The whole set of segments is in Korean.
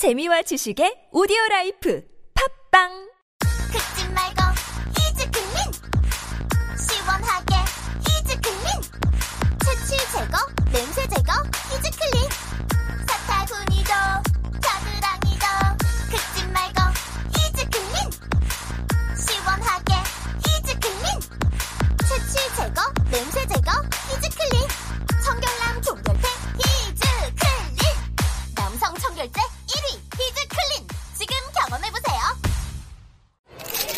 재미와 지식의 오디오 life 팟빵! 긁지 말고 히즈 클린 시원하게 히즈 클린 체취 제거 냄새 제거 히즈 클린 사타구니도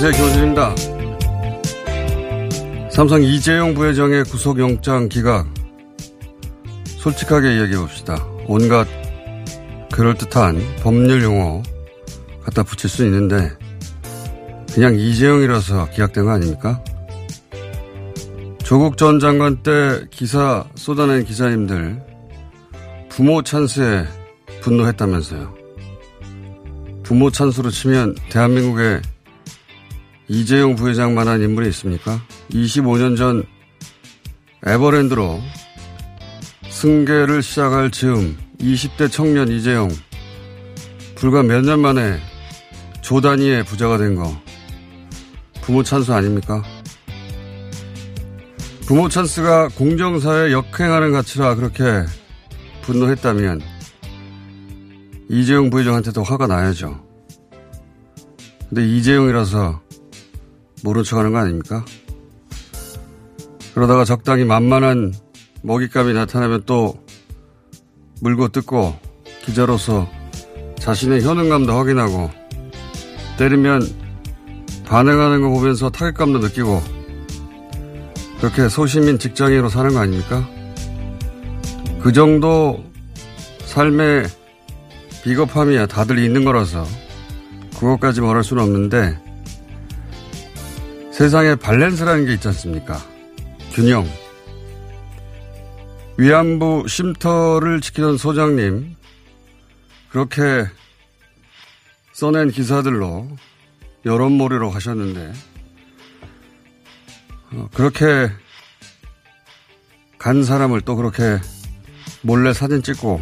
안녕하세요. 김호준입니다. 삼성 이재용 부회장의 구속영장 기각. 솔직하게 이야기해 봅시다. 온갖 그럴듯한 법률 용어 갖다 붙일 수 있는데 그냥 이재용이라서 기각된 거 아닙니까? 조국 전 장관 때 기사 쏟아낸 기자님들 부모 찬스에 분노했다면서요. 부모 찬스로 치면 대한민국에 이재용 부회장만한 인물이 있습니까? 25년 전 에버랜드로 승계를 시작할 즈음 20대 청년 이재용 불과 몇 년 만에 조 단위의 부자가 된 거 부모 찬스 아닙니까? 부모 찬스가 공정사에 역행하는 가치라 그렇게 분노했다면 이재용 부회장한테도 화가 나야죠. 근데 이재용이라서 모른 척 하는 거 아닙니까? 그러다가 적당히 만만한 먹잇감이 나타나면 또 물고 뜯고 기자로서 자신의 효능감도 확인하고 때리면 반응하는 거 보면서 타격감도 느끼고 그렇게 소시민 직장인으로 사는 거 아닙니까? 그 정도 삶의 비겁함이야 다들 있는 거라서 그것까지 말할 수는 없는데 세상에 밸런스라는 게 있지 않습니까? 균형. 위안부 쉼터를 지키던 소장님, 그렇게 써낸 기사들로 여론몰이로 가셨는데, 어, 그렇게 간 사람을 또 그렇게 몰래 사진 찍고,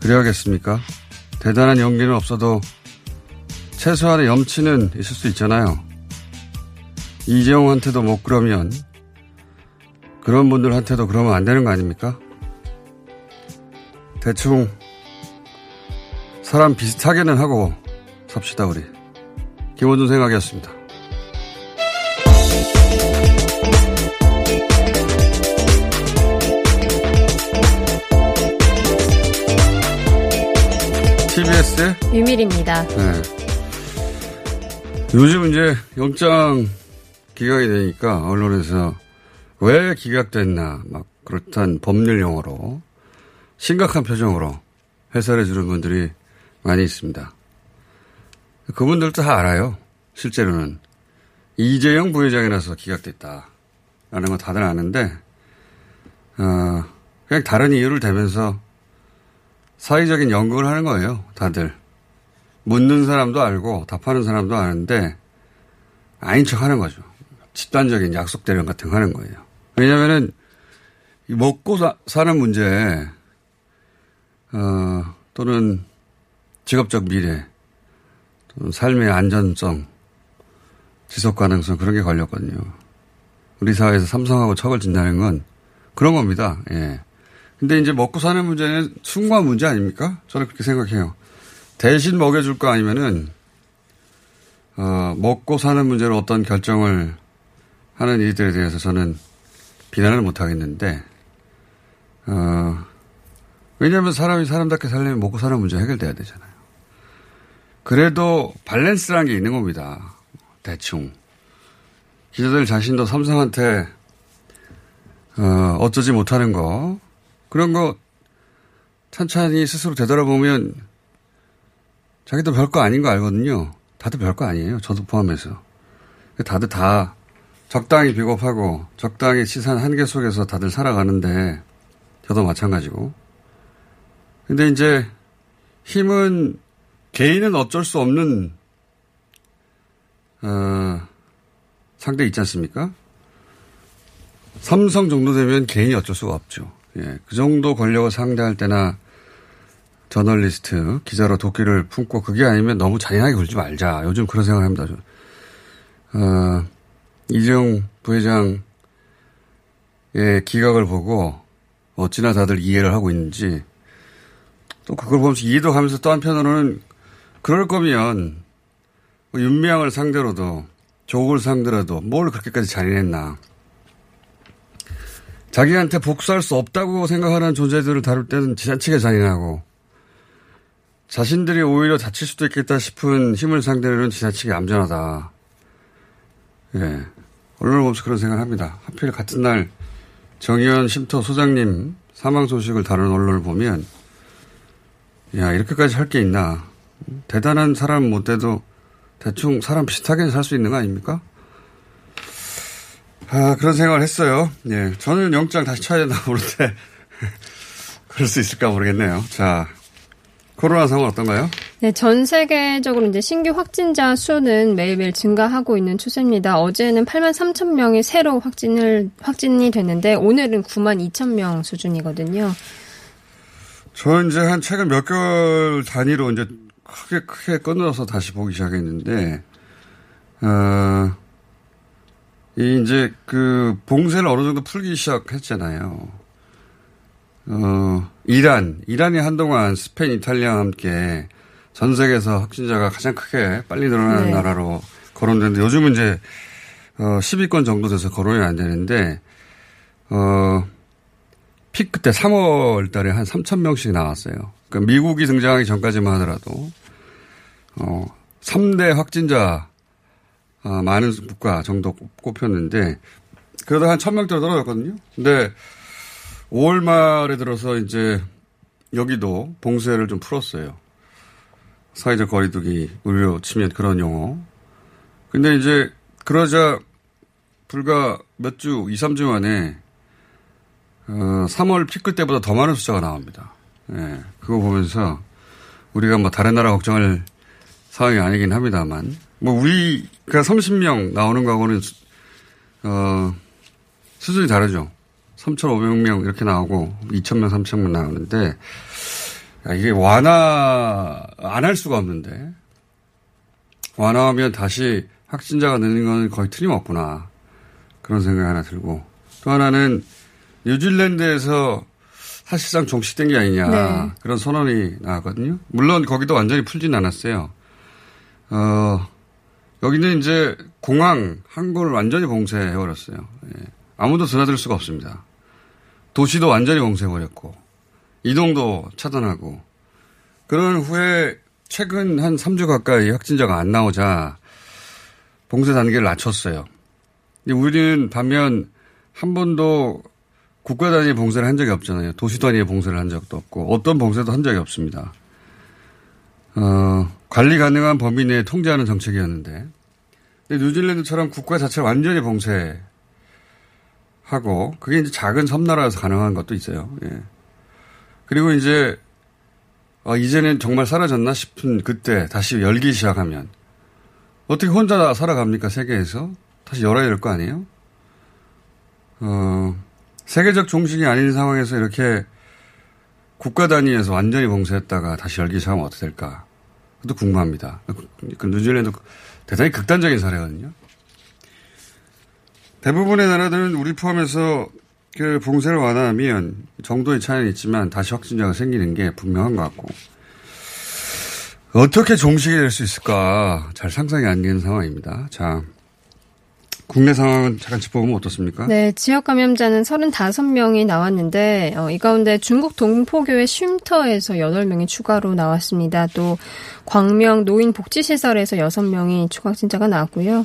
그래야겠습니까? 대단한 용기는 없어도 최소한의 염치는 있을 수 있잖아요. 이재용한테도 못 그러면 그런 분들한테도 그러면 안 되는 거 아닙니까? 대충 사람 비슷하게는 하고 삽시다 우리. 김호준 생각이었습니다. TBS 유밀입니다. 네. 요즘 이제 영장 기각이 되니까 언론에서 왜 기각됐나 막 그렇단 법률 용어로 심각한 표정으로 해설해 주는 분들이 많이 있습니다. 그분들도 다 알아요. 실제로는 이재용 부회장이라서 기각됐다 라는 거 다들 아는데 어, 그냥 다른 이유를 대면서 사회적인 연극을 하는 거예요. 다들. 묻는 사람도 알고 답하는 사람도 아는데 아닌 척 하는 거죠. 집단적인 약속 대련 같은 거 하는 거예요. 왜냐면은 먹고 사, 사는 문제, 어, 또는 직업적 미래, 또는 삶의 안전성, 지속 가능성 그런 게 걸렸거든요. 우리 사회에서 삼성하고 척을 진다는 건 그런 겁니다. 예. 근데 이제 먹고 사는 문제는 숭고한 문제 아닙니까? 저는 그렇게 생각해요. 대신 먹여줄 거 아니면은, 어, 먹고 사는 문제로 어떤 결정을 하는 이들에 대해서 저는 비난을 못 하겠는데, 어, 왜냐하면 사람이 사람답게 살려면 먹고 사는 문제 해결돼야 되잖아요. 그래도 밸런스라는 게 있는 겁니다. 대충. 기자들 자신도 삼성한테, 어, 어쩌지 못하는 거, 그런 거 천천히 스스로 되돌아보면 자기도 별거 아닌 거 알거든요. 다들 별거 아니에요. 저도 포함해서. 다들 다 적당히 비겁하고 적당히 치산 한계 속에서 다들 살아가는데 저도 마찬가지고. 근데 이제 힘은 개인은 어쩔 수 없는 어, 상대 있지 않습니까? 삼성 정도 되면 개인이 어쩔 수가 없죠. 예, 그 정도 권력을 상대할 때나 저널리스트, 기자로 도끼를 품고 그게 아니면 너무 잔인하게 굴지 말자. 요즘 그런 생각을 합니다. 어, 이재용 부회장의 기각을 보고 어찌나 다들 이해를 하고 있는지 또 그걸 보면서 이해도 하면서 또 한편으로는 그럴 거면 뭐 윤미향을 상대로도 조국을 상대로도 뭘 그렇게까지 잔인했나. 자기한테 복수할 수 없다고 생각하는 존재들을 다룰 때는 지나치게 잔인하고 자신들이 오히려 다칠 수도 있겠다 싶은 힘을 상대로는 지나치게 얌전하다. 예. 언론을 보면서 그런 생각을 합니다. 하필 같은 날 정의원 쉼터 소장님 사망 소식을 다룬 언론을 보면 야, 이렇게까지 할 게 있나. 대단한 사람 못 돼도 대충 사람 비슷하게 살 수 있는 거 아닙니까? 아, 그런 생각을 했어요. 예. 저는 영장 다시 쳐야 된다고 보는데, 그럴 수 있을까 모르겠네요. 자, 코로나 상황 어떤가요? 네, 전 세계적으로 이제 신규 확진자 수는 매일매일 증가하고 있는 추세입니다. 어제는 8만 3천 명이 새로 확진을, 확진이 됐는데, 오늘은 9만 2천 명 수준이거든요. 저 이제 한 최근 몇 개월 단위로 이제 크게 크게 끊어서 다시 보기 시작했는데, 어, 이 이제 그 봉쇄를 어느 정도 풀기 시작했잖아요. 어, 이란, 이란이 한동안 스페인, 이탈리아와 함께 전 세계에서 확진자가 가장 크게 빨리 늘어나는 네. 나라로 거론되는데 요즘은 이제 어, 10위권 정도 돼서 거론이 안 되는데 어, 피크 때 3월 달에 한 3천 명씩 나왔어요. 그러니까 미국이 등장하기 전까지만 하더라도 어, 3대 확진자 어, 많은 국가 정도 꼽혔는데 그러다 한 1000명대로 떨어졌거든요. 근데 5월 말에 들어서 이제 여기도 봉쇄를 좀 풀었어요. 사회적 거리두기 의료 치면 그런 용어. 근데 이제 그러자 불과 몇 주, 2, 3주 만에 어, 3월 피크 때보다 더 많은 숫자가 나옵니다. 예, 그거 보면서 우리가 뭐 다른 나라 걱정할 상황이 아니긴 합니다만 뭐 우리가 30명 나오는 거하고는 어, 수준이 다르죠. 3,500명 이렇게 나오고 2,000명, 3,000명 나오는데 야, 이게 완화 안 할 수가 없는데 완화하면 다시 확진자가 느는 건 거의 틀림없구나 그런 생각이 하나 들고 또 하나는 뉴질랜드에서 사실상 종식된 게 아니냐 네. 그런 선언이 나왔거든요. 물론 거기도 완전히 풀진 않았어요. 어, 여기는 이제 공항 항구를 완전히 봉쇄해버렸어요. 예. 아무도 드나들 수가 없습니다. 도시도 완전히 봉쇄해버렸고 이동도 차단하고 그런 후에 최근 한 3주 가까이 확진자가 안 나오자 봉쇄 단계를 낮췄어요. 우리는 반면 한 번도 국가 단위 봉쇄를 한 적이 없잖아요. 도시 단위의 봉쇄를 한 적도 없고 어떤 봉쇄도 한 적이 없습니다. 어, 관리 가능한 범위 내에 통제하는 정책이었는데 뉴질랜드처럼 국가 자체를 완전히 봉쇄 하고 그게 이제 작은 섬나라에서 가능한 것도 있어요. 예. 그리고 이제 어, 이제는 정말 사라졌나 싶은 그때 다시 열기 시작하면 어떻게 혼자 살아갑니까 세계에서 다시 열어야 될 거 아니에요? 어, 세계적 종식이 아닌 상황에서 이렇게 국가 단위에서 완전히 봉쇄했다가 다시 열기 시작하면 어떻게 될까? 그것도 궁금합니다. 그 뉴질랜드 대단히 극단적인 사례거든요. 대부분의 나라들은 우리 포함해서 그 봉쇄를 완화하면 정도의 차이는 있지만 다시 확진자가 생기는 게 분명한 것 같고 어떻게 종식이 될 수 있을까 잘 상상이 안 되는 상황입니다. 자, 국내 상황은 잠깐 짚어보면 어떻습니까? 네, 지역 감염자는 35명이 나왔는데 어, 이 가운데 중국 동포교회 쉼터에서 8명이 추가로 나왔습니다. 또 광명 노인 복지시설에서 6명이 추가 확진자가 나왔고요.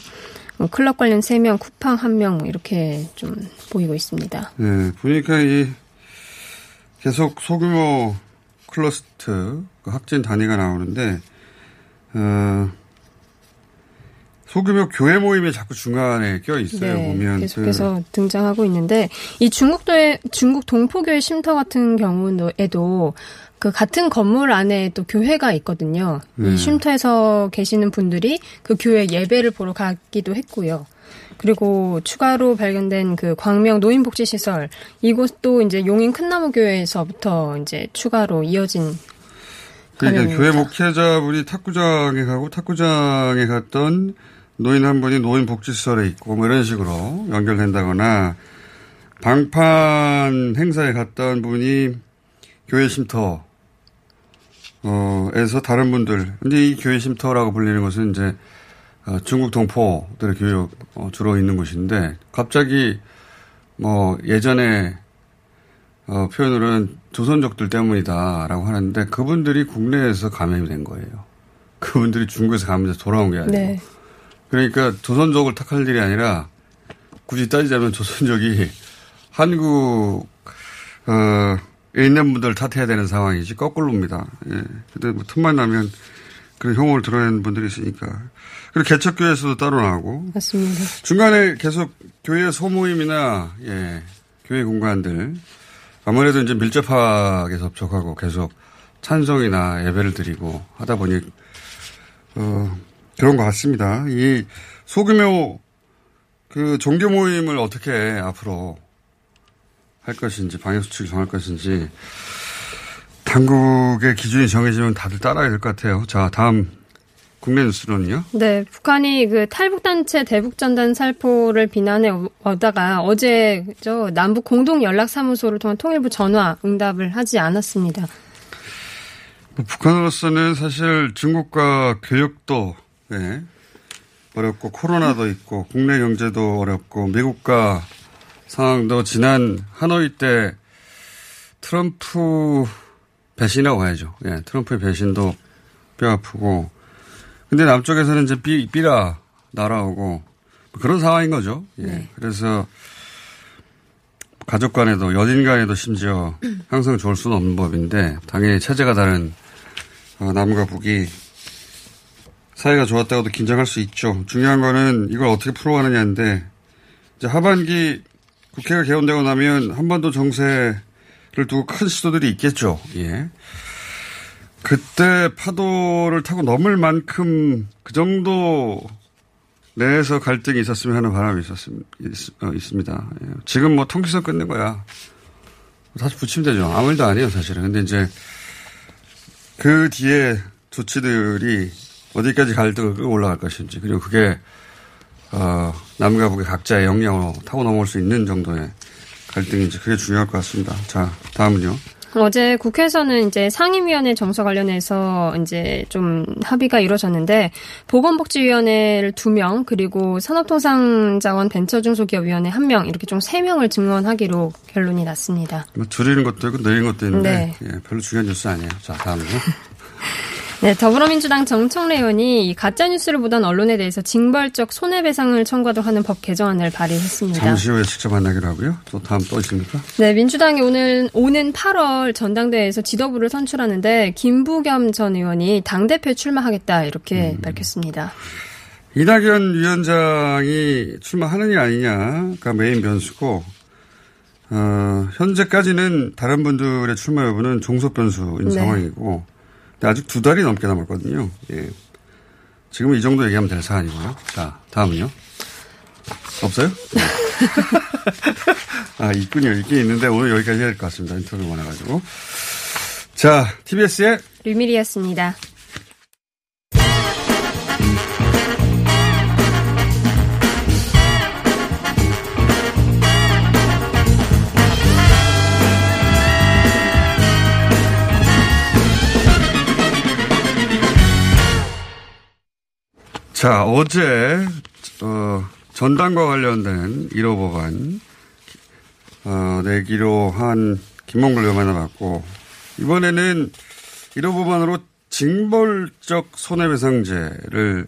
어, 클럽 관련 3명, 쿠팡 1명 이렇게 좀 보이고 있습니다. 네, 보니까 이 계속 소규모 클러스터 그 확진 단위가 나오는데 어, 소규모 교회 모임에 자꾸 중간에 껴 있어요. 네, 보면 계속해서 그, 등장하고 있는데 이 중국도의 중국 동포교회 쉼터 같은 경우에도 그 같은 건물 안에 또 교회가 있거든요. 네. 이 쉼터에서 계시는 분들이 그 교회 예배를 보러 가기도 했고요. 그리고 추가로 발견된 그 광명 노인복지시설 이곳도 이제 용인 큰나무교회에서부터 이제 추가로 이어진 그러니까. 교회 목회자분이 탁구장에 가고 탁구장에 갔던 노인 한 분이 노인 복지시설에 있고 뭐 이런 식으로 연결된다거나 방판 행사에 갔던 분이 교회 쉼터 어에서 다른 분들 근데 이 교회 쉼터라고 불리는 것은 이제 어, 중국 동포들의 교육 어, 주로 있는 곳인데 갑자기 뭐 예전에 어, 표현으로는 조선족들 때문이다라고 하는데 그분들이 국내에서 감염이 된 거예요. 그분들이 중국에서 감염돼서 돌아온 게 아니고. 네. 그러니까 조선족을 탓할 일이 아니라 굳이 따지자면 조선족이 한국 어, 에 있는 분들 탓해야 되는 상황이지 거꾸로입니다. 예. 근데 뭐 틈만 나면 그런 혐오를 드러내는 분들이 있으니까. 그리고 개척교회에서도 따로 나오고 맞습니다. 중간에 계속 교회 소모임이나 예, 교회 공간들 아무래도 이제 밀접하게 접촉하고 계속 찬송이나 예배를 드리고 하다 보니 어, 그런 것 같습니다. 이 소규모 그 종교 모임을 어떻게 앞으로 할 것인지 방역 수칙을 정할 것인지 당국의 기준이 정해지면 다들 따라야 될 것 같아요. 자 다음 국내 뉴스로는요. 네, 북한이 그 탈북단체 대북전단 살포를 비난해 오다가 어제 저 남북 공동 연락사무소를 통한 통일부 전화 응답을 하지 않았습니다. 뭐 북한으로서는 사실 중국과 교역도 네, 어렵고 코로나도 있고 국내 경제도 어렵고 미국과 상황도 지난 하노이 때 트럼프 배신이라고 해야죠. 예, 트럼프의 배신도 뼈 아프고 근데 남쪽에서는 이제 삐, 삐라 날아오고 그런 상황인 거죠. 예. 그래서 가족 간에도 연인 간에도 심지어 항상 좋을 수는 없는 법인데 당연히 체제가 다른 어, 남과 북이 사이가 좋았다고도 긴장할 수 있죠. 중요한 거는 이걸 어떻게 풀어가느냐인데 이제 하반기 국회가 개원되고 나면 한반도 정세를 두고 큰 시도들이 있겠죠. 예. 그때 파도를 타고 넘을 만큼 그 정도 내에서 갈등이 있었으면 하는 바람이 있었습, 있, 어, 있습니다. 예. 지금 뭐 통기선 끝낸 거야. 다시 붙이면 되죠. 아무 일도 아니에요, 사실은. 근데 이제 그 뒤에 조치들이 어디까지 갈등을 끌고 올라갈 것인지, 그리고 그게, 어, 남과 북의 각자의 역량으로 타고 넘어올 수 있는 정도의 갈등인지 그게 중요할 것 같습니다. 자, 다음은요. 어제 국회에서는 이제 상임위원회 정서 관련해서 이제 좀 합의가 이루어졌는데 보건복지위원회를 두 명 그리고 산업통상자원 벤처중소기업위원회 한 명 이렇게 좀 세 명을 증원하기로 결론이 났습니다. 뭐 줄이는 것도 있고 늘리는 것도 있는데 네. 예, 별로 중요한 뉴스 아니에요. 자, 다음은요. 네, 더불어민주당 정청래 의원이 이 가짜 뉴스를 보던 언론에 대해서 징벌적 손해배상을 청구하도록 하는 법 개정안을 발의했습니다. 잠시 후에 직접 만나기로 하고요. 또 다음 또 있습니까? 네, 민주당이 오늘 오는 8월 전당대회에서 지도부를 선출하는데 김부겸 전 의원이 당 대표 출마하겠다 이렇게 밝혔습니다. 이낙연 위원장이 출마하느냐 아니냐가 메인 변수고 어, 현재까지는 다른 분들의 출마 여부는 종속 변수인 네. 상황이고, 아직 두 달이 넘게 남았거든요. 예. 지금 이 정도 얘기하면 될 사안이고요. 자, 다음은요. 없어요? 네. 아, 있군요. 있긴 있는데 오늘 여기까지 해야 될 것 같습니다. 인터뷰 많아가지고. 자, TBS의 류밀이었습니다. 자, 어제, 어, 전당과 관련된 1호 법안, 어, 내기로 한 김몽글 의원을 받고, 이번에는 1호 법안으로 징벌적 손해배상제를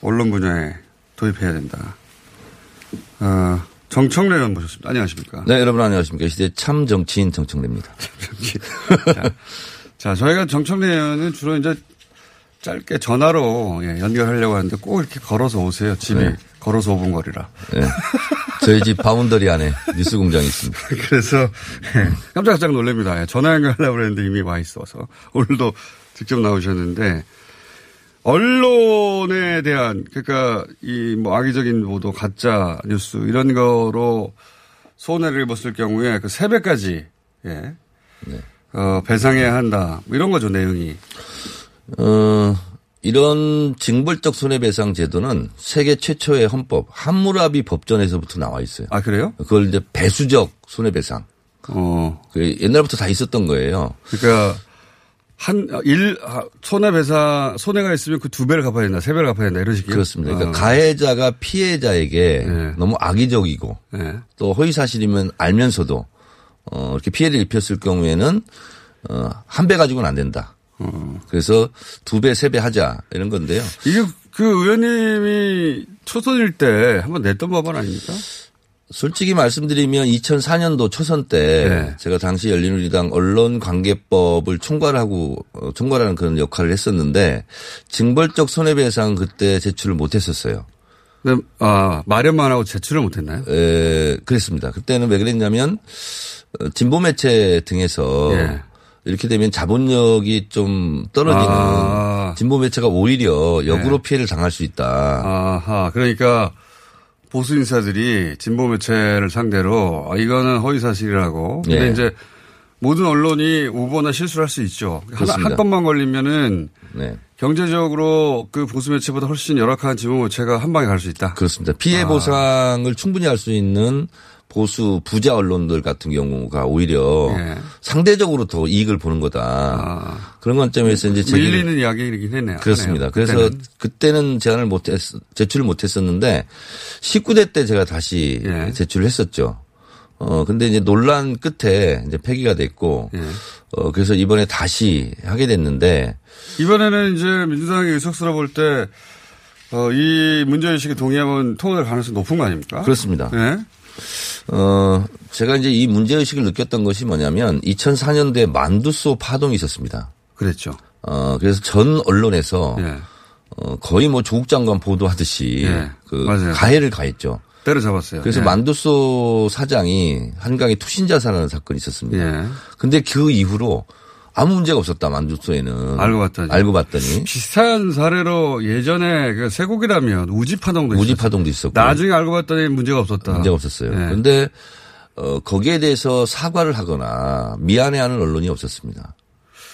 언론 분야에 도입해야 된다. 어, 정청래 의원 모셨습니다. 안녕하십니까. 네, 여러분 안녕하십니까. 시대 참 정치인 정청래입니다. 자, 자, 저희가 정청래 의원은 주로 이제 짧게 전화로 예, 연결하려고 하는데 꼭 이렇게 걸어서 오세요. 집이 네. 걸어서 5분 거리라. 네. 저희 집 boundary 안에 뉴스 공장이 있습니다. 그래서 예, 깜짝깜짝 놀랍니다. 예, 전화 연결하려고 했는데 이미 와 있어서 오늘도 직접 나오셨는데 언론에 대한 그러니까 이 뭐 악의적인 보도, 가짜 뉴스 이런 거로 손해를 입었을 경우에 그 세 배까지 예. 어, 배상해야 한다. 뭐 이런 거죠 내용이. 어, 이런 징벌적 손해배상 제도는 세계 최초의 헌법 함무라비 법전에서부터 나와 있어요. 아 그래요? 그걸 이제 배수적 손해배상. 어. 그 옛날부터 다 있었던 거예요. 그러니까 한 일 손해배상 손해가 있으면 그 두 배를 갚아야 된다, 세 배를 갚아야 된다 이런 식이요. 그렇습니다. 그러니까 어. 가해자가 피해자에게 네. 너무 악의적이고 네. 또 허위 사실이면 알면서도 어, 이렇게 피해를 입혔을 경우에는 어, 한 배 가지고는 안 된다. 어. 그래서 두 배, 세 배 하자 이런 건데요. 이게 그 의원님이 초선일 때 한번 냈던 법안 아닙니까? 솔직히 말씀드리면 2004년도 초선 때 네. 제가 당시 열린우리당 언론관계법을 총괄하고 어, 총괄하는 그런 역할을 했었는데 징벌적 손해배상 그때 제출을 못했었어요. 근데 아 마련만 하고 제출을 못했나요? 에, 그랬습니다. 그때는 왜 그랬냐면 어, 진보 매체 등에서 예. 이렇게 되면 자본력이 좀 떨어지는 아. 진보 매체가 오히려 역으로 네. 피해를 당할 수 있다. 아하 그러니까 보수 인사들이 진보 매체를 상대로 아, 이거는 허위 사실이라고. 근데 예. 이제 모든 언론이 오보나 실수를 할 수 있죠. 그렇습니다. 한 건만 걸리면은 네. 경제적으로 그 보수 매체보다 훨씬 열악한 진보 매체가 한 방에 갈 수 있다. 그렇습니다. 피해 아. 보상을 충분히 할 수 있는 보수 부자 언론들 같은 경우가 오히려 예. 상대적으로 더 이익을 보는 거다. 아. 그런 관점에서 이제 밀리는 이야기이긴 했네요. 그렇습니다. 하네요. 그래서 그때는. 그때는 제안을 못 했, 제출을 못 했었는데 19대 때 제가 다시 예. 제출을 했었죠. 어, 근데 이제 논란 끝에 이제 폐기가 됐고, 예. 어, 그래서 이번에 다시 하게 됐는데, 이번에는 이제 민주당이 의석수로 볼 때, 어, 이 문제의식에 동의하면 통과될 가능성이 높은 거 아닙니까? 그렇습니다. 네. 어, 제가 이제 이 문제의식을 느꼈던 것이 뭐냐면 2004년도에 만두소 파동이 있었습니다. 그랬죠. 어, 그래서 전 언론에서 예. 어, 거의 뭐 조국 장관 보도하듯이 예. 그 맞아요. 가해를 가했죠. 때려잡았어요. 그래서 예. 만두소 사장이 한강에 투신 자살하는 사건이 있었습니다. 예. 근데 그 이후로 아무 문제가 없었다 만두소에는 알고 봤더니. 알고 봤더니 비슷한 사례로 예전에 그 세곡이라면 우지파동도 우지 있었어요. 파동도 있었고 나중에 알고 봤더니 문제가 없었다. 문제가 없었어요. 예. 그런데 어, 거기에 대해서 사과를 하거나 미안해하는 언론이 없었습니다.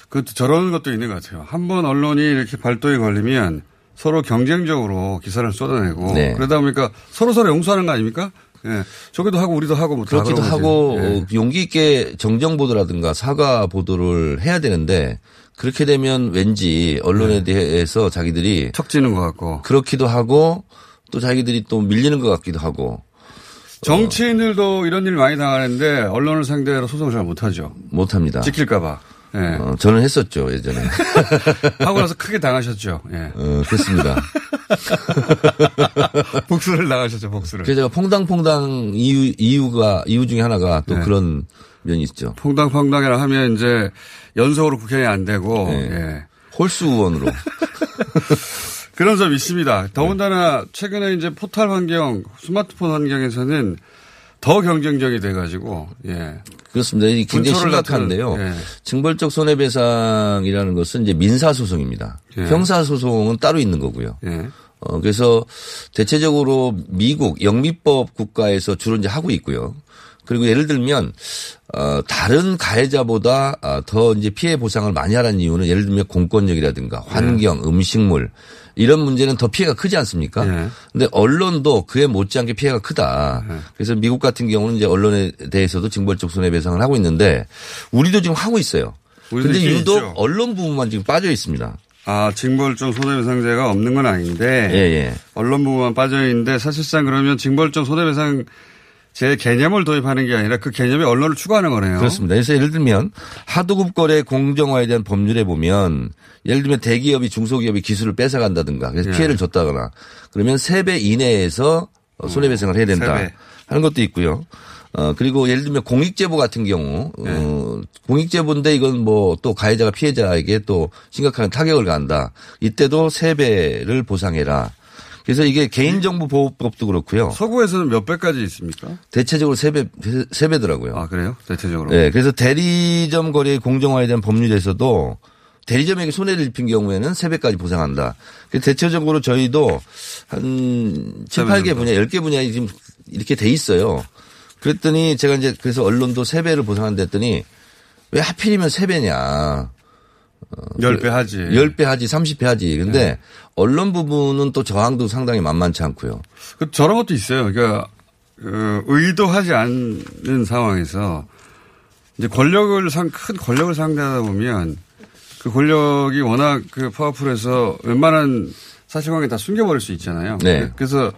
그 저런 것도 있는 것 같아요. 한 번 언론이 이렇게 발도에 걸리면 서로 경쟁적으로 기사를 쏟아내고 네. 그러다 보니까 서로 서로 용서하는 거 아닙니까? 예. 저기도 하고 우리도 하고 뭐다 그렇기도. 하고 예. 어, 용기 있게 정정 보도라든가 사과 보도를 해야 되는데 그렇게 되면 왠지 언론에 네. 대해서 자기들이 척지는 것 같고 그렇기도 하고 또 자기들이 또 밀리는 것 같기도 하고 정치인들도 이런 일 많이 당하는데 언론을 상대로 소송을 잘 못하죠. 못합니다. 지킬까봐. 예. 어, 저는 했었죠 예전에. 하고 나서 크게 당하셨죠. 예. 어, 그렇습니다. 복수를 당하셨죠. 복수를. 그래서 제가 퐁당퐁당 이유, 이유가, 이유 중에 하나가 또 네. 그런 면이 있죠. 퐁당퐁당이라 하면 이제 연속으로 국회에 안 되고 네. 예. 홀수 의원으로. 그런 점이 있습니다. 더군다나 최근에 이제 포탈 환경, 스마트폰 환경에서는 더 경쟁적이 돼가지고 예. 그렇습니다. 이게 굉장히 심각한데요. 예. 징벌적 손해배상이라는 것은 이제 민사 소송입니다. 예. 형사 소송은 따로 있는 거고요. 예. 어, 그래서 대체적으로 미국 영미법 국가에서 주로 이제 하고 있고요. 그리고 예를 들면 어, 다른 가해자보다 어, 더 이제 피해 보상을 많이 하라는 이유는 예를 들면 공권력이라든가 환경, 음식물 이런 문제는 더 피해가 크지 않습니까? 예. 근데 언론도 그에 못지않게 피해가 크다. 그래서 미국 같은 경우는 이제 언론에 대해서도 징벌적 손해배상을 하고 있는데 우리도 지금 하고 있어요. 근데 유독 있죠. 언론 부분만 지금 빠져 있습니다. 아, 징벌적 손해배상제가 없는 건 아닌데 예, 예. 언론 부분만 빠져 있는데 사실상 그러면 징벌적 손해배상 제 개념을 도입하는 게 아니라 그 개념에 언론을 추가하는 거네요. 그렇습니다. 그래서 예를 들면 하도급 거래 공정화에 대한 법률에 보면 예를 들면 대기업이 중소기업이 기술을 뺏어간다든가 그래서 예. 피해를 줬다거나 그러면 3배 이내에서 어, 손해배상을 해야 된다 세 배. 하는 것도 있고요. 어, 그리고 예를 들면 공익제보 같은 경우, 어, 공익제보인데 이건 뭐 또 가해자가 피해자에게 또 심각한 타격을 가한다. 이때도 3배를 보상해라. 그래서 이게 개인정보 보호법도 그렇고요. 서구에서는 몇 배까지 있습니까? 대체적으로 3배, 3배더라고요. 아, 그래요? 대체적으로. 네, 그래서 대리점 거래의 공정화에 대한 법률에서도 대리점에게 손해를 입힌 경우에는 3배까지 보상한다. 그래서 대체적으로 저희도 한 7, 8개 정도. 분야, 10개 분야에 지금 이렇게 돼 있어요. 그랬더니 제가 이제 그래서 언론도 3배를 보상한다 했더니 왜 하필이면 3배냐. 10배 하지. 10배 하지, 30배 하지. 근데 네. 언론 부분은 또 저항도 상당히 만만치 않고요. 그 저런 것도 있어요. 그러니까 어, 의도하지 않는 상황에서 이제 권력을 상, 큰 권력을 상대하다 보면 그 권력이 워낙 그 파워풀해서 웬만한 사실관계 다 숨겨버릴 수 있잖아요. 네. 그래서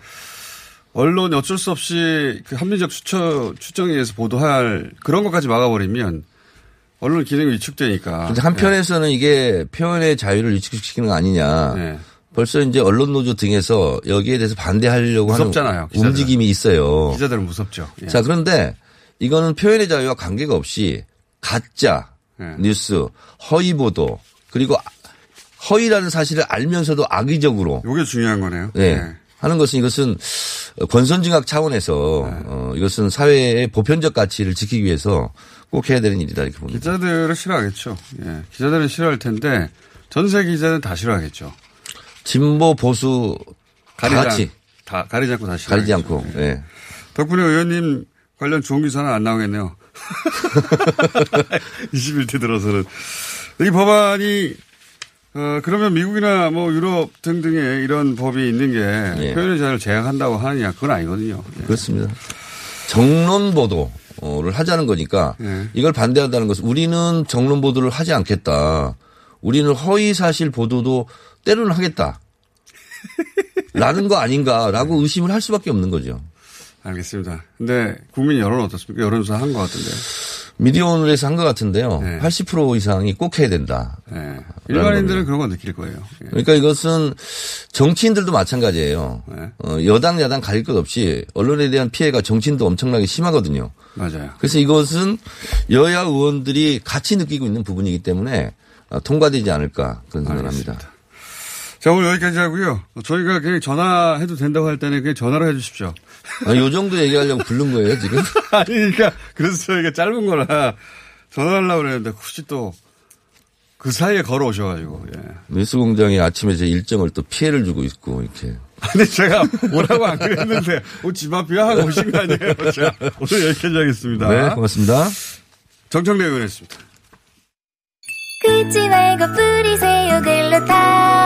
언론이 어쩔 수 없이 그 합리적 추천, 추정에 의해서 보도할 그런 것까지 막아버리면 언론 기능이 위축되니까. 근데 한편에서는 이게 표현의 자유를 위축시키는 거 아니냐. 네. 벌써 이제 언론 노조 등에서 여기에 대해서 반대하려고 무섭잖아요, 하는 기자들은. 움직임이 있어요. 기자들은 무섭죠. 예. 자, 그런데 이거는 표현의 자유와 관계가 없이 가짜 네. 뉴스, 허위 보도, 그리고 허위라는 사실을 알면서도 악의적으로 요게 중요한 거네요. 예. 네. 하는 것은 이것은 권선징악 차원에서 어, 이것은 사회의 보편적 가치를 지키기 위해서 꼭 해야 되는 일이다 이렇게 봅니다. 기자들은 싫어하겠죠. 예. 기자들은 싫어할 텐데 전세 기자는 다 싫어하겠죠. 진보 보수 가리지, 다 같이 않, 다 가리지 않고 다 싫어하겠죠. 가리지 않고 예. 예. 덕분에 의원님 관련 좋은 기사는 안 나오겠네요. 21대 들어서는 이 법안이 어, 그러면 미국이나 뭐 유럽 등등의 이런 법이 있는 게 예. 표현의 자유를 제약한다고 하느냐 그건 아니거든요. 예. 그렇습니다. 정론 보도를 하자는 거니까 예. 이걸 반대한다는 것은 우리는 정론 보도를 하지 않겠다. 우리는 허위 사실 보도도 때로는 하겠다. 라는 거 아닌가라고 의심을 할 수밖에 없는 거죠. 알겠습니다. 근데 국민 여론은 어떻습니까? 여론조사 한 것 같은데. 미디어 오늘에서 한 것 같은데요. 네. 80% 이상이 꼭 해야 된다. 예. 일반인들은 그런 거 느낄 거예요. 예. 그러니까 이것은 정치인들도 마찬가지예요. 네. 어, 여당 야당 가릴 것 없이 언론에 대한 피해가 정치인도 엄청나게 심하거든요. 맞아요. 그래서 이것은 여야 의원들이 같이 느끼고 있는 부분이기 때문에 어, 통과되지 않을까 그런 생각을 합니다. 자, 오늘 여기까지 하고요. 저희가 그냥 전화해도 된다고 할 때는 그냥 전화로 해 주십시오. 아, 요 정도 얘기하려고 부른 거예요, 지금? 아니, 그러니까, 그래서 저희가 짧은 거라 전화하려고 그랬는데 혹시 또 그 사이에 걸어오셔가지고, 예. 뉴스 공장이 아침에 제 일정을 또 피해를 주고 있고, 이렇게. 근데 제가 뭐라고 안 그랬는데, 뭐집 앞이야 하고 오신 거 아니에요? 자, 오늘 여기까지 하겠습니다. 네, 고맙습니다. 정청래 의원이었습니다. 긁지 말고 뿌리세요 글루타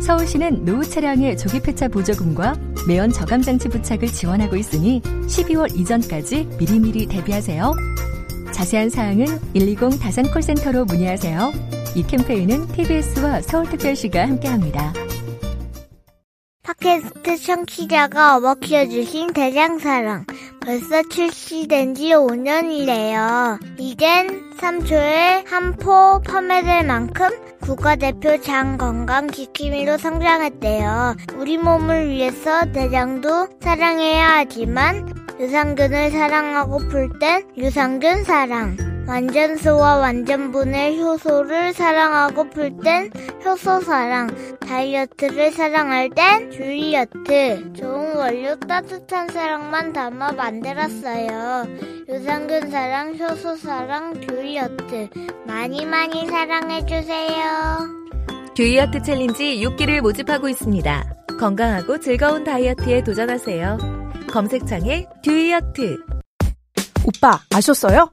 서울시는 노후 차량의 조기 폐차 보조금과 매연 저감 장치 부착을 지원하고 있으니 12월 이전까지 미리미리 대비하세요. 자세한 사항은 120 다산 콜센터로 문의하세요. 이 캠페인은 TBS와 서울특별시가 함께합니다. 팟캐스트 청취자가 업어 키워주신 대장사랑. 벌써 출시된 지 5년이래요. 이젠 3초에 한 포 판매될 만큼 국가대표 장 건강 지킴이로 성장했대요. 우리 몸을 위해서 대장도 사랑해야 하지만 유산균을 사랑하고플 땐 유산균 사랑. 완전소와 완전분해 효소를 사랑하고플 땐 효소 사랑. 다이어트를 사랑할 땐 듀이어트. 좋은 원료 따뜻한 사랑만 담아 만들었어요. 유산균 사랑, 효소 사랑, 듀이어트. 많이 많이 사랑해주세요. 듀이어트 챌린지 6기를 모집하고 있습니다. 건강하고 즐거운 다이어트에 도전하세요. 검색창에 듀이어트. 오빠 아셨어요?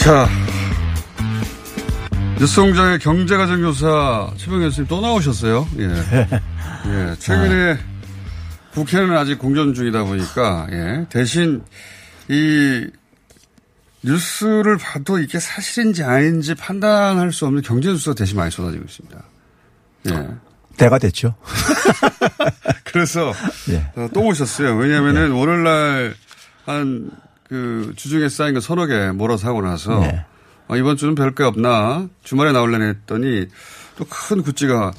자, 뉴스공장의 경제가정 교사 최병 교수님 또 나오셨어요. 예. 예. 최근에 국회는 아직 공전 중이다 보니까, 예. 대신 이 뉴스를 봐도 이게 사실인지 아닌지 판단할 수 없는 경제 뉴스가 대신 많이 쏟아지고 있습니다. 예. 때가 됐죠. 그래서 예. 어, 또 오셨어요. 왜냐하면은 월요일 날 한 그 주중에 쌓인 거 서너 개 몰아서 하고 나서 네. 어, 이번 주는 별게 없나 주말에 나올려니 했더니 또 큰 굿즈가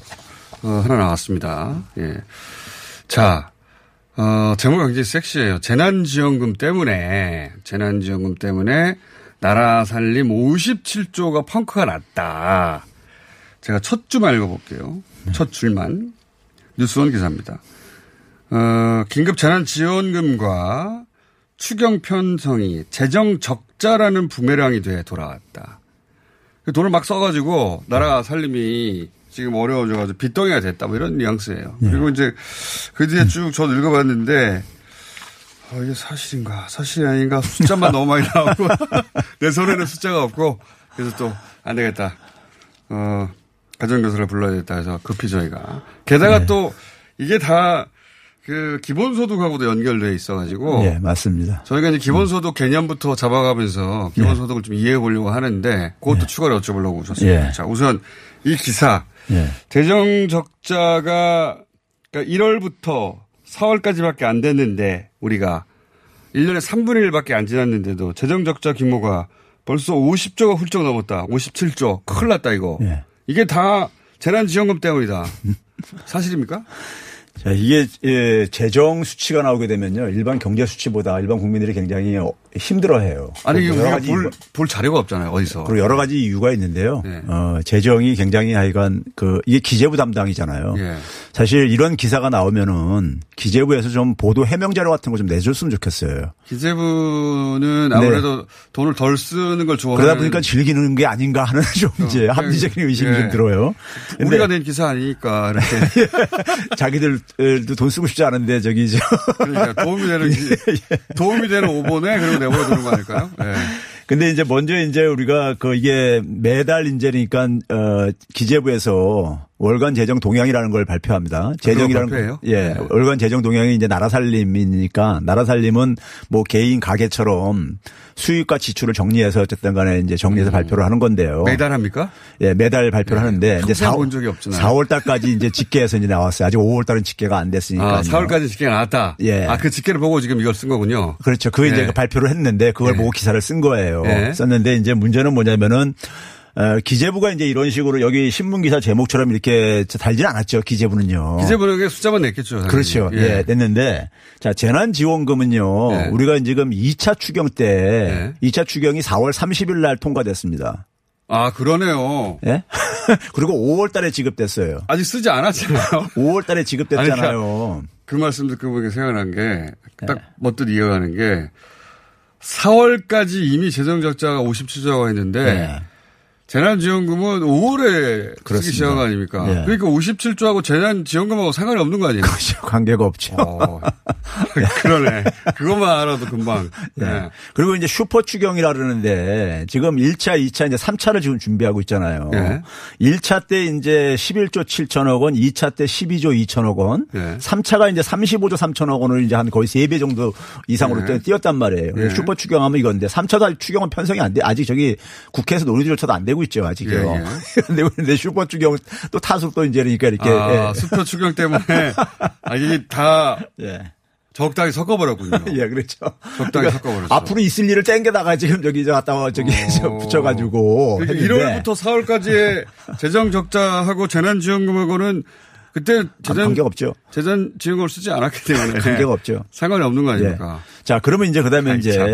어, 하나 나왔습니다. 예. 자, 어, 제목이 굉장히 섹시해요. 재난지원금 때문에, 재난지원금 때문에 나라 살림 57조가 펑크가 났다. 제가 첫 줄만 읽어볼게요. 첫 줄만. 뉴스원 기사입니다. 어, 긴급 재난지원금과 추경 편성이 재정 적자라는 부메랑이 돼 돌아왔다. 돈을 막 써가지고 나라 살림이 지금 어려워져가지고 빚덩이가 됐다. 뭐 이런 뉘앙스예요. 네. 그리고 이제 그 뒤에 쭉 저도 읽어봤는데 아, 이게 사실인가 사실이 아닌가 숫자만 너무 많이 나오고 내 손에는 숫자가 없고 그래서 또 안 되겠다. 어, 가정교사를 불러야 겠다 해서 급히 저희가 게다가 네. 또 이게 다 그 기본소득하고도 연결돼 있어가지고 예, 맞습니다. 저희가 이제 기본소득 개념부터 잡아가면서 기본소득을 좀 이해해 보려고 하는데 그것도 추가로 여쭤보려고 오셨습니다. 예. 자, 우선 이 기사 예. 재정 적자가 그러니까 1월부터 4월까지밖에 안 됐는데 우리가 1년에 3분의 1밖에 안 지났는데도 재정 적자 규모가 벌써 50조가 훌쩍 넘었다. 57조. 큰일 났다 이거. 예. 이게 다 재난지원금 때문이다. 사실입니까? 자, 이게 예, 재정 수치가 나오게 되면요. 일반 경제 수치보다 일반 국민들이 굉장히 어, 힘들어해요. 아니 우리가 볼, 볼 자료가 없잖아요. 어디서. 그리고 여러 가지 이유가 있는데요. 네. 어, 재정이 굉장히 하여간 그 이게 기재부 담당이잖아요. 예. 사실 이런 기사가 나오면은 기재부에서 좀 보도 해명 자료 같은 거 좀 내줬으면 좋겠어요. 기재부는 아무래도 돈을 덜 쓰는 걸 좋아하는 네. 그러다 보니까 즐기는 게 아닌가 하는 좀 이제 합리적인 의심이 예. 좀 들어요. 우리가 낸 기사 아니니까 이렇게 자기들도 돈 쓰고 싶지 않은데 저기 저 그러니까 도움이 되는 기- 예. 도움이 되는 오본에 그리고 내버려 두는 거 아닐까요? 예. 근데 이제 먼저 이제 우리가 그 이게 매달 이제니까 어 기재부에서 월간 재정 동향이라는 걸 발표합니다. 재정이라는 아, 발표해요? 거- 예. 네. 월간 재정 동향이 이제 나라 살림이니까 나라 살림은 뭐 개인 가게처럼 수입과 지출을 정리해서 어쨌든 간에 이제 정리해서 발표를 하는 건데요. 음. 매달 합니까? 예, 매달 발표를 하는데 이제 평생 4월, 본 적이 없잖아요. 4월 달까지 이제 집계해서 이제 나왔어요. 아직 5월 달은 집계가 안 됐으니까. 아, 4월까지 집계가 나왔다. 예. 아, 그 집계를 보고 지금 이걸 쓴 거군요. 그렇죠. 그 이제 예. 그 발표를 했는데 그걸 예. 보고 기사를 쓴 거예요. 예. 썼는데 이제 문제는 뭐냐면은 어, 기재부가 이제 이런 식으로 여기 신문 기사 제목처럼 이렇게 달지는 않았죠. 기재부는요. 기재부는 숫자만 냈겠죠. 당연히. 그렇죠. 예. 냈는데 자, 재난 지원금은요. 네. 우리가 지금 2차 추경 때 2차 추경이 4월 30일 날 통과됐습니다. 아, 그러네요. 예? 그리고 5월 달에 지급됐어요. 아직 쓰지 않았잖아요. 5월 달에 지급됐잖아요. 아니, 그러니까 그 말씀 듣고 보니까 생각난 게딱 멋듯 이어가는 게 4월까지 이미 재정 적자가 57조가 있는데 네. 재난지원금은 5월에 쓰기 그렇습니다. 시작한 거 아닙니까? 예. 그러니까 57조하고 재난지원금하고 상관이 없는 거 아니에요? 그렇죠. 관계가 없죠. 어, 그러네. 그것만 알아도 금방. 예. 네. 그리고 이제 슈퍼 추경이라 그러는데 지금 1차, 2차 이제 3차를 지금 준비하고 있잖아요. 예. 1차 때 이제 11조 7천억 원, 2차 때 12조 2천억 원, 예. 3차가 이제 35조 3천억 원을 이제 한 거의 3배 정도 이상으로 예. 뛰었단 말이에요. 예. 슈퍼 추경하면 이건데 3차 도 추경은 편성이 안 돼. 아직 저기 국회에서 논의조차도 안 되고 있죠. 아직요. 예, 예. 근데 근데 슈퍼 추경 또또 이제 그러니까 이렇게 아, 예. 수표 추경 때문에 아, 이게 다 예. 적당히 섞어버렸군요. 예, 그렇죠. 적당히 그러니까 섞어버렸어. 앞으로 있을 일을 땡겨다가 지금 저기 저 갔다 와 저기 저 붙여가지고. 그러니까 했는데 1월부터 4월까지의 재정 적자하고 재난지원금하고는 그때 재정 관계가 없죠. 재난지원금을 쓰지 않았기 때문에 관계가 없죠. 상관이 없는 거 아닙니까? 자, 그러면 이제 그다음에 아이, 이제 참.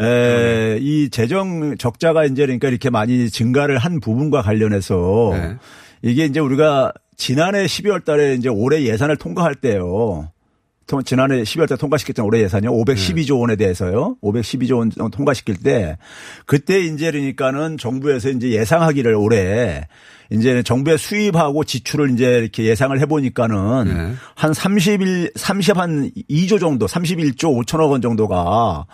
에, 이 재정 적자가 이제 그러니까 이렇게 많이 증가를 한 부분과 관련해서 네. 이게 이제 우리가 지난해 12월 달에 이제 올해 예산을 통과할 때요. 통- 지난해 12월 달 통과시켰던 올해 예산이요. 512조 원에 대해서요. 512조 원 통과시킬 때 그때 이제 그러니까는 정부에서 이제 예상하기를 올해 이제 정부의 수입하고 지출을 이제 이렇게 예상을 해 보니까는 네. 한 31, 30 한 2조 정도, 31조 5천억 원 정도가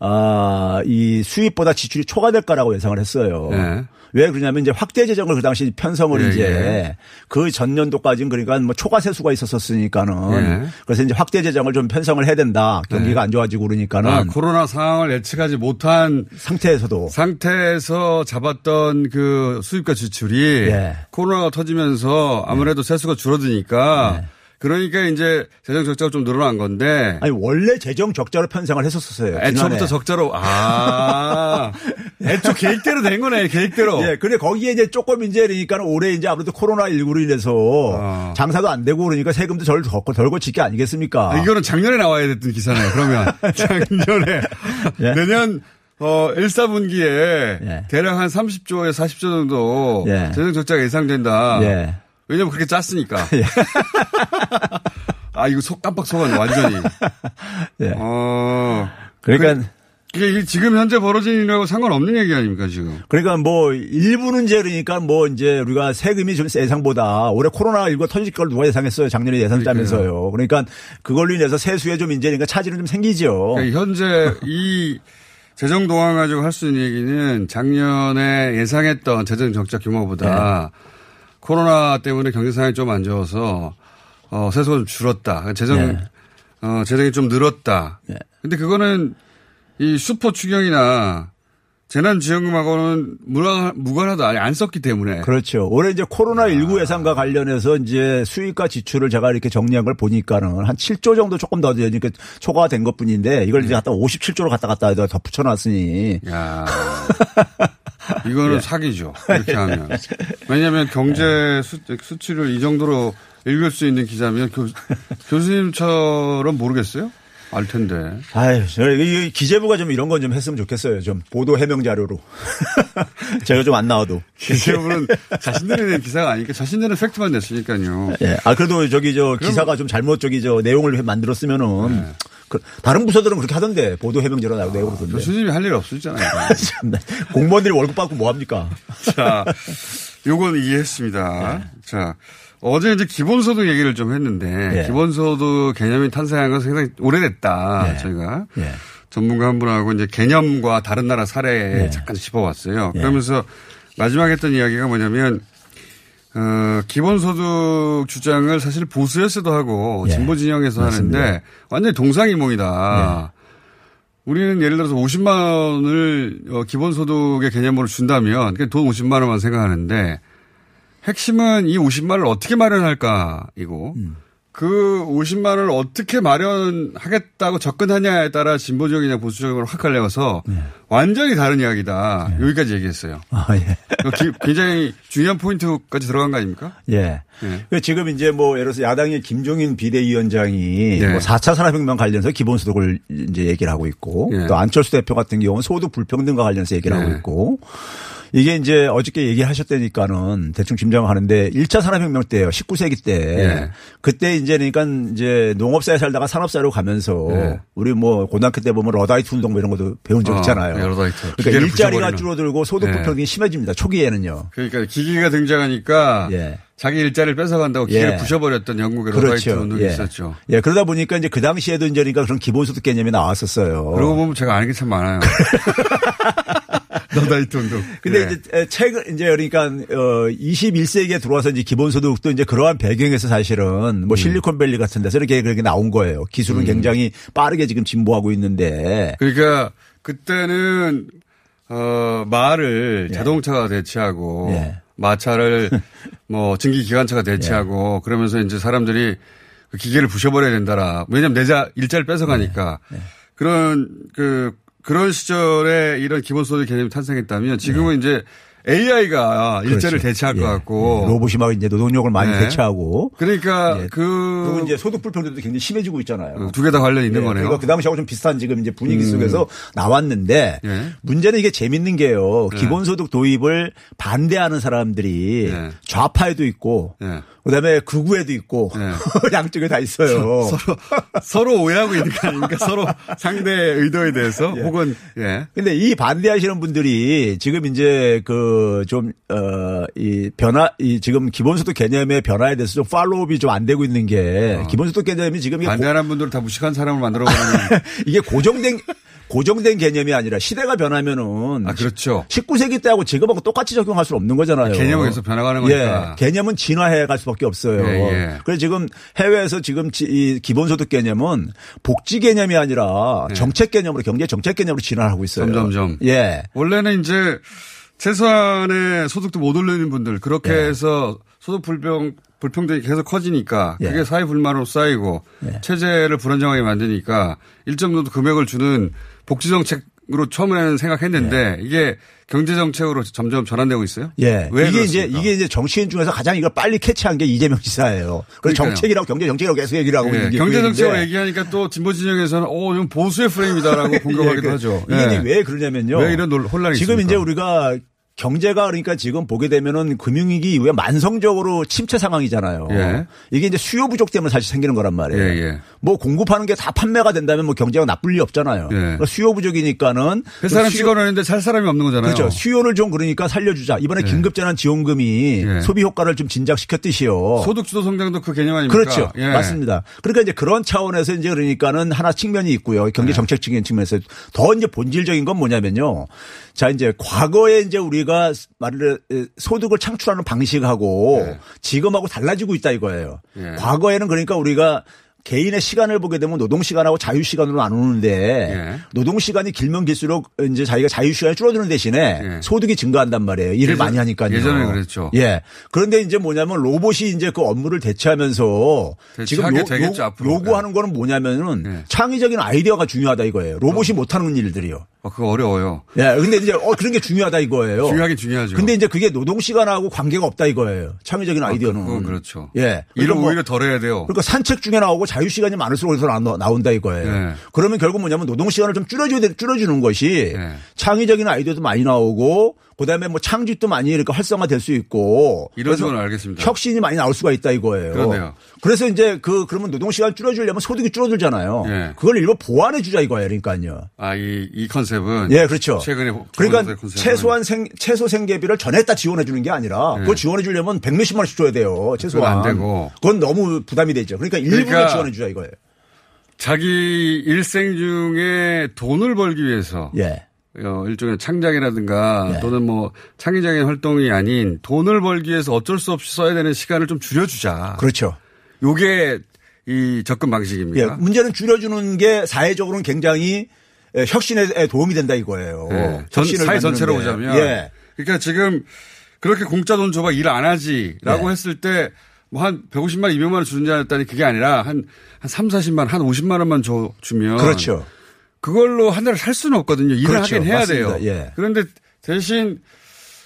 아, 이 수입보다 지출이 초과될 거라고 예상을 했어요. 네. 왜 그러냐면 이제 확대 재정을 그 당시 편성을 예, 이제 예. 그 전년도까지는 그러니까 뭐 초과 세수가 있었었으니까는 예. 그래서 이제 확대 재정을 좀 편성을 해야 된다. 경기가 안 좋아지고 그러니까는 아, 코로나 상황을 예측하지 못한 상태에서도 상태에서 잡았던 그 수입과 지출이 예. 코로나가 터지면서 아무래도 세수가 줄어드니까 네. 그러니까 이제 재정 적자가 좀 늘어난 건데 아니 원래 재정 적자로 편성을 했었었어요. 애초부터 지난해. 적자로 아 애초 계획대로 된 거네 계획대로 예, 근데 거기에 이제 조금 이제 그러니까 올해 이제 아무래도 코로나 19로 인해서 아. 장사도 안 되고 그러니까 세금도 덜, 덜 고칠 게 아니겠습니까? 아, 이거는 작년에 나와야 됐던 기사네요. 그러면 작년에 예? 내년 어 1, 4분기에 예. 대략 한 30조에서 40조 정도 예. 재정 적자가 예상된다. 예. 왜냐면 그렇게 짰으니까. 아 이거 속 깜빡 속았네 완전히. 예. 어 그러니까 이게 이게 지금 현재 벌어진 일하고 상관없는 얘기 아닙니까 지금? 그러니까 뭐 일부는 이제 그러니까 뭐 이제 우리가 세금이 좀 예상보다 올해 코로나 19가 터질 걸 누가 예상했어요. 작년에 예산 짜면서요. 그러니까 그걸로 인해서 세수에 좀 이제 그러니까 차질은 좀 생기죠. 그러니까 현재 이 재정 동안 가지고 할 수 있는 얘기는 작년에 예상했던 재정 적자 규모보다 네. 코로나 때문에 경제 상황이 좀 안 좋아서 어, 세수가 좀 줄었다. 재정 네. 어, 재정이 좀 늘었다. 네. 근데 그거는 이 슈퍼 추경이나 재난지원금하고는 무관, 무관하다. 아니, 안 썼기 때문에. 그렇죠. 올해 이제 아. 코로나19 예산과 관련해서 이제 수익과 지출을 제가 이렇게 정리한 걸 보니까는 한 7조 정도 조금 더 되니까 초과가 된것 뿐인데 이걸 이제 갖다 57조로 갔다 갔다 더 붙여놨으니. 야 이거는 예. 사기죠. 이렇게 하면. 왜냐하면 경제 수, 수치를 이 정도로 읽을 수 있는 기자면 교, 교수님처럼 모르겠어요? 알 텐데. 아유, 저, 이 기재부가 좀 이런 건 좀 했으면 좋겠어요. 좀 보도 해명 자료로. 제가 좀 안 나와도. 기자분은 자신들이 낸 기사가 아니니까 자신들은 팩트만 냈으니까요. 예. 아, 그래도 저기 저 기사가 좀 잘못 저기 저 내용을 만들었으면은 네. 그 다른 부서들은 그렇게 하던데 보도 해명 자료 나고 내고 그러던데. 교수님이 할 일 없었잖아요. 참나. 공무원들이 월급 받고 뭐 합니까? 자, 요건 이해했습니다. 자, 어제 이제 기본소득 얘기를 좀 했는데 예. 기본소득 개념이 탄생한 건 상당히 오래됐다. 예. 저희가 예. 전문가 한 분하고 이제 개념과 다른 나라 사례 예. 잠깐 짚어봤어요. 예. 그러면서 마지막에 했던 이야기가 뭐냐면 어, 기본소득 주장을 사실 보수에서도 하고 예. 진보 진영에서. 하는데 완전히 동상이몽이다. 우리는 예를 들어서 50만 원을 어, 기본소득의 개념으로 준다면 돈 50만 원만 생각하는데 핵심은 이 50만 원을 어떻게 마련할까 이고 그 50만 원을 어떻게 마련하겠다고 접근하냐에 따라 진보적이냐 보수적으로 확 갈려서 완전히 다른 이야기다. 여기까지 얘기했어요. 아, 예. 기- 굉장히 중요한 포인트까지 들어간 거 아닙니까? 예. 예. 그 지금 이제 뭐 예를 들어서 야당의 김종인 비대위원장이 네. 뭐 4차 산업혁명 관련해서 기본소득을 이제 얘기를 하고 있고 예. 또 안철수 대표 같은 경우는 소득 불평등과 관련해서 얘기를 하고 네. 있고 이게 이제 어저께 얘기하셨다니까는 대충 짐작하는데 1차 산업혁명 때예요. 19세기 때. 예. 그때 이제 그러니까 이제 농업사회에 살다가 산업사회로 가면서 예. 우리 뭐 고등학교 때 보면 러다이트 운동 뭐 이런 것도 배운 적 어, 있잖아요. 네, 러다이트. 그러니까 일자리가. 줄어들고 소득 예. 불평등이 심해집니다. 초기에는요. 그러니까 기계가 등장하니까 예. 자기 일자리를 뺏어간다고 기계를 예. 부셔버렸던 영국의 러다이트 운동이 예. 있었죠. 예, 그러다 보니까 이제 그 당시에도 이제 그러니까 그런 기본소득 개념이 나왔었어요. 그러고 보면 제가 아는 게 참 많아요. 운동. 근데 예. 이제 최근 이제 그러니까 어 21세기에 들어와서 이제 기본소득도 이제 그러한 배경에서 사실은 음. 뭐 실리콘밸리 같은 데서 이렇게 그렇게 나온 거예요. 기술은 굉장히 빠르게 지금 진보하고 있는데 그러니까 그때는 어 말을 자동차가 대체하고 예. 마차를 뭐 증기 기관차가 대체하고 그러면서 이제 사람들이 그 기계를 부셔버려야 된다라. 왜냐면 내자 일자를 뺏어가니까 그런 그 그런 시절에 이런 기본소득 개념이 탄생했다면 지금은 이제 AI가 일자를 그렇죠. 대체할 예. 것 같고 예. 로봇이 막 이제 노동력을 많이 네. 대체하고 그러니까 예. 그 그리고 이제 소득 불평등도 굉장히 심해지고 있잖아요. 두 개 다 관련 있는 예, 거네요. 그러니까 그 당시하고 좀 비슷한 지금 이제 분위기 음. 속에서 나왔는데 예. 문제는 이게 재밌는 게요. 예. 기본소득 도입을 반대하는 사람들이 예. 좌파에도 있고 예. 그다음에 극우에도 있고 예. 양쪽에 다 있어요. 서로 서로 오해하고 있는 거 아닙니까? 서로 상대의 의도에 대해서 혹은 예. 근데 이 반대하시는 분들이 지금 이제 그 좀, 어, 이 변화, 이 지금 기본소득 개념의 변화에 대해서 좀 팔로우업이 좀 안 되고 있는 게 기본소득 개념이 지금 반대하는 분들을 다 무식한 사람을 만들어 버리는 이게 고정된, 고정된 개념이 아니라 시대가 변하면은. 아 그렇죠. 19세기 때하고 지금하고 똑같이 적용할 수는 없는 거잖아요. 개념은 계속 변화가는 거니까. 예, 개념은 진화해 갈 수밖에 없어요. 예, 예. 그래서 지금 해외에서 지금 지- 이 기본소득 개념은 복지 개념이 아니라 네. 정책 개념으로 경제 정책 개념으로 진화하고 있어요. 점점점. 예. 원래는 이제 최소한의 소득도 못 올리는 분들 그렇게 예. 해서 소득 불평 불평등이 계속 커지니까 예. 그게 사회 불만으로 쌓이고 예. 체제를 불안정하게 만드니까 일정 정도 금액을 주는 복지 정책으로 처음에는 생각했는데 이게 경제 정책으로 점점 전환되고 있어요. 예. 왜 이게 이제 그렇습니까? 이게 이제 정치인 중에서 가장 이걸 빨리 캐치한 게 이재명 지사예요. 그러니까요. 정책이라고 경제 정책이라고 계속 얘기를 하고 예, 있는 게 경제 그 정책으로 얘기인데 얘기하니까 또 진보 진영에서는 어, 이건 보수의 프레임이다라고 공격하기도 예, 그- 하죠. 이게 예. 이제 왜 그러냐면요. 왜 이런 논- 혼란이 지금 있습니까? 이제 우리가 경제가 그러니까 지금 보게 되면은 금융위기 이후에 만성적으로 침체 상황이잖아요. 예. 이게 이제 수요 부족 때문에 사실 생기는 거란 말이에요. 예, 예. 뭐 공급하는 게 다 판매가 된다면 뭐 경제가 나쁠 리 없잖아요. 예. 그러니까 수요 부족이니까는 회사는 수요- 찍어내는데 살 사람이 없는 거잖아요. 그렇죠. 수요를 좀 그러니까 살려주자. 이번에 예. 긴급재난 지원금이 예. 소비 효과를 좀 진작시켰듯이요. 소득주도 성장도 그 개념 아닙니까? 그렇죠. 예. 맞습니다. 그러니까 이제 그런 차원에서 이제 그러니까는 하나 측면이 있고요. 네. 경제 정책적인 측면에서 더 이제 본질적인 건 뭐냐면요. 자, 이제 과거에 이제 우리가 말을 에, 소득을 창출하는 방식하고 네. 지금하고 달라지고 있다 이거예요. 예. 과거에는 그러니까 우리가 개인의 시간을 보게 되면 노동 시간하고 자유 시간으로 나누는데 예. 노동 시간이 길면 길수록 이제 자기가 자유 시간이 줄어드는 대신에 예. 소득이 증가한단 말이에요. 일을 예전- 많이 하니까요. 예전에 그랬죠. 예. 그런데 이제 뭐냐면 로봇이 이제 그 업무를 대체하면서 지금 요, 요. 요구하는 거는 뭐냐면은 예. 창의적인 아이디어가 중요하다 이거예요. 로봇이 못하는 일들이요. 어, 그거 어려워요. 예. 근데 이제 어 그런 게 중요하다 이거예요. 중요하긴 중요하죠. 근데 이제 그게 노동 시간하고 관계가 없다 이거예요. 창의적인 아, 아이디어는. 그건 그렇죠. 예. 일을 그러니까 뭐 오히려 덜 해야 돼요. 그러니까 산책 중에 나오고 자유 시간이 많을수록 어디서 나- 나온다 이거예요. 예. 그러면 결국 뭐냐면 노동 시간을 좀 줄여줘야 돼- 줄여주는 것이 예. 창의적인 아이디어도 많이 나오고 그다음에 뭐 창직도 많이 이렇게 활성화될 수 있고 이런 건 알겠습니다. 혁신이 많이 나올 수가 있다 이거예요. 그러네요. 그래서 이제 그 그러면 노동 시간 줄여주려면 소득이 줄어들잖아요. 예. 그걸 일부 보완해 주자 이거예요. 그러니까요. 아, 이, 이 컨셉은. 예, 그렇죠. 최근에. 그러니까. 최소한 생, 최소 생계비를 전에다 지원해 주는 게 아니라 예. 그걸 지원해 주려면 백 몇십만 원씩 줘야 돼요. 최소한. 안 되고. 그건 너무 부담이 되죠. 그러니까 일부를 그러니까 지원해 주자 이거예요. 자기 일생 중에 돈을 벌기 위해서. 예. 어, 일종의 창작이라든가 예. 또는 뭐 창의적인 활동이 아닌 돈을 벌기 위해서 어쩔 수 없이 써야 되는 시간을 좀 줄여주자. 그렇죠. 요게 이 접근 예. 방식입니다. 문제는 줄여주는 게 사회적으로는 굉장히 에, 혁신에 도움이 된다 이거예요. 예. 전, 사회 전체로 만드는데. 보자면. 예. 그러니까 지금 그렇게 공짜 돈 줘봐 일 안 하지라고 예. 했을 때 뭐 한 150만, 200만 원 주는 줄 알았더니 그게 아니라 한, 한 3, 40만, 한 50만 원만 줘, 주면. 그렇죠. 그걸로 한 달을 살 수는 없거든요. 일을 그렇죠. 하긴 해야 맞습니다. 돼요. 예. 그런데 대신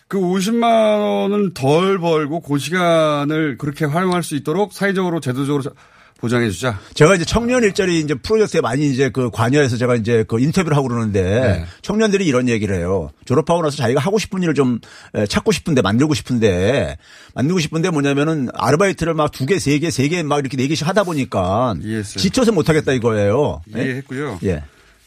그 50만 원은 덜 벌고 그 시간을 그렇게 활용할 수 있도록 사회적으로 제도적으로 보장해 주자. 제가 이제 청년 일자리 이제 프로젝트에 많이 이제 그 관여해서 제가 이제 그 인터뷰를 하고 그러는데 네. 청년들이 이런 얘기를 해요. 졸업하고 나서 자기가 하고 싶은 일을 좀 에, 찾고 싶은데 만들고 싶은데 만들고 싶은데 뭐냐면은 아르바이트를 막 두 개, 세 개, 세 개 막 이렇게 네 개씩 하다 보니까 이해했어요. 지쳐서 못 하겠다 이거예요. 예? 이해했고요. 예.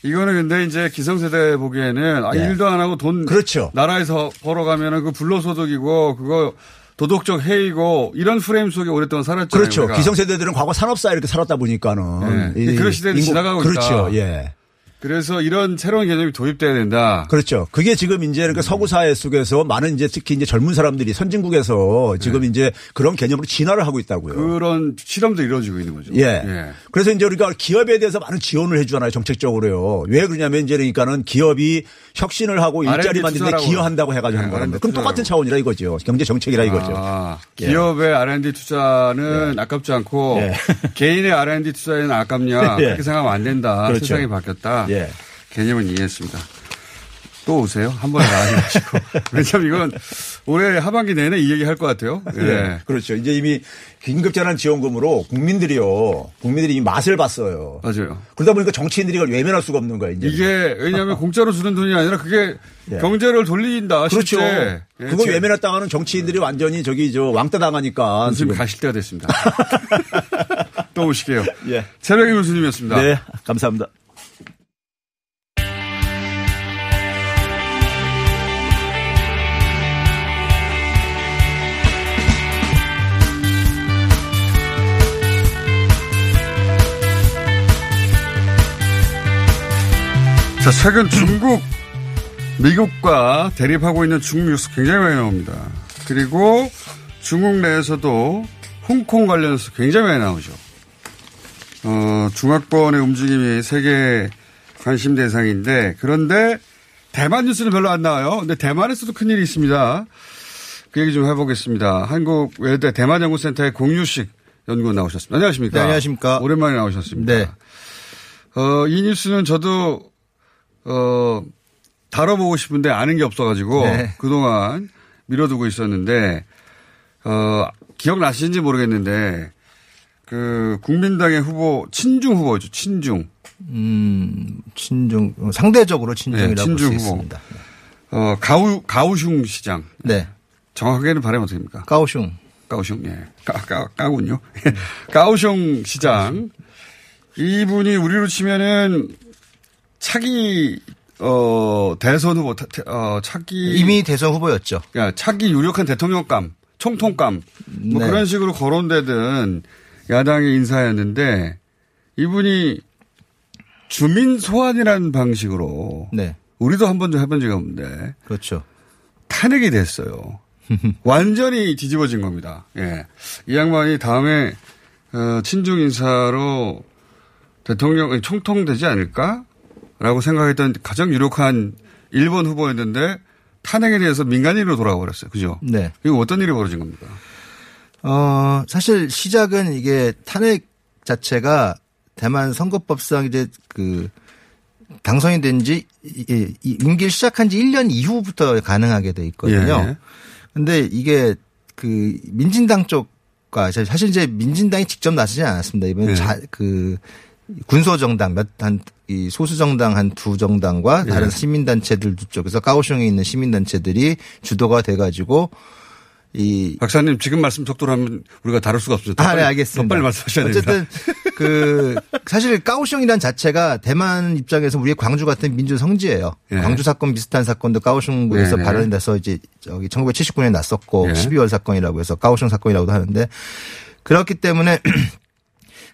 이거는 근데 이제 기성세대 보기에는 아, 네. 일도 안 하고 돈 그렇죠. 나라에서 벌어가면은 그 불로소득이고 그거 도덕적 해이고 이런 프레임 속에 오랫동안 살았잖아요. 그렇죠. 우리가. 기성세대들은 과거 산업사에 이렇게 살았다 보니까는 네. 그런 시대는 지나가고 그렇죠. 있다. 예. 그래서 이런 새로운 개념이 도입돼야 된다. 그렇죠. 그게 지금 이제 음. 그러니까 서구 사회 속에서 많은 이제 특히 이제 젊은 사람들이 선진국에서 지금 네. 이제 그런 개념으로 진화를 하고 있다고요. 그런 실험도 이루어지고 있는 거죠. 예. 그래서 이제 우리가 기업에 대해서 많은 지원을 해주잖아요. 정책적으로요. 왜 그러냐면 이제 그러니까는 기업이 혁신을 하고 일자리 만드는데. 기여한다고 해가지고 하는 네, 건데. R&D 그럼 똑같은. 차원이라 이거죠. 경제 정책이라 이거죠. 아, 예. 기업의 R&D 투자는 아깝지 않고 예. 개인의 R&D 투자에는 아깝냐 예. 그렇게 생각하면 안 된다. 그렇죠. 세상이 바뀌었다. 예. 개념은 이해했습니다. 또 오세요. 한 번에 마시고. 왜냐면 이건 올해 하반기 내내 이 얘기 할 것 같아요. 예. 예. 그렇죠. 이제 이미 긴급재난 지원금으로 국민들이요. 국민들이 이 맛을 봤어요. 맞아요. 그러다 보니까 정치인들이 이걸 외면할 수가 없는 거예요. 이제. 이게 왜냐하면 공짜로 주는 돈이 아니라 그게 예. 경제를 돌린다. 그렇죠. 실제. 예, 그거 지금 외면했다가는 정치인들이 완전히 저기 저 왕따 당하니까. 지금. 가실 때가 됐습니다. 또 오시게요. 예. 최백희 교수님이었습니다. 네. 감사합니다. 자, 최근 중국, 미국과 대립하고 있는 중국 뉴스 굉장히 많이 나옵니다. 그리고 중국 내에서도 홍콩 관련해서 굉장히 많이 나오죠. 어, 중화권의 움직임이 세계 관심 대상인데, 그런데 대만 뉴스는 별로 안 나와요. 근데 대만에서도 큰일이 있습니다. 그 얘기 좀 해보겠습니다. 한국 외대 대만연구센터의 공유식 연구원 나오셨습니다. 안녕하십니까? 네, 안녕하십니까? 오랜만에 나오셨습니다. 네. 어, 이 뉴스는 저도, 어, 다뤄보고 싶은데 아는 게 없어가지고 네. 그동안 미뤄두고 있었는데, 어, 기억나시는지 모르겠는데, 그, 국민당의 후보, 친중 후보죠, 친중. 음, 친중, 어, 상대적으로 친중이라고 네, 볼수 친중 후보. 있습니다. 어, 가우, 가우슝 시장. 네. 정확하게는 발음 어떻게 됩니까? 까오슝. 까우슝, 예. 까, 까, 까군요. 까우슝 시장. 이분이 우리로 치면은 차기, 어, 대선 후보, 타- 어, 차기. 이미 대선 후보였죠. 야, 차기 유력한 대통령감, 총통감. 뭐 네. 그런 식으로 거론되던 야당의 인사였는데 이분이 주민 소환이라는 방식으로. 네. 우리도 한 번도 해본 적이 없는데. 그렇죠. 탄핵이 됐어요. 완전히 뒤집어진 겁니다. 예. 이 양반이 다음에 어, 친중 인사로 대통령 총통되지 않을까 라고 생각했던 가장 유력한 일본 후보였는데 탄핵에 대해서 민간인으로 돌아가 버렸어요. 그죠? 네. 이거 어떤 일이 벌어진 겁니까? 어, 사실 시작은 이게 탄핵 자체가 대만 선거법상 이제 그 당선이 된 지 임기를 시작한 지 1년 이후부터 가능하게 돼 있거든요. 예. 근데 이게 그 민진당 쪽과 사실 이제 민진당이 직접 나서지 않았습니다. 이번에 예. 자, 그 군소 정당 몇한 이 소수 정당 한 두 정당과 예. 다른 시민 단체들 쪽에서 까오슝에 있는 시민 단체들이 주도가 돼 가지고 이 박사님 지금 말씀 속도로 하면 우리가 다룰 수가 없어요. 더 아, 네, 빨리- 알겠습니다. 더 빨리 말씀하셔야 됩니다. 어쨌든 그 사실 까오슝이란 자체가 대만 입장에서 우리의 광주 같은 민주 성지예요. 예. 광주 사건 비슷한 사건도 까오슝에서 네, 네. 발언이 돼서 이제 저기 1979년에 났었고 예. 12월 사건이라고 해서 까오슝 사건이라고도 하는데 그렇기 때문에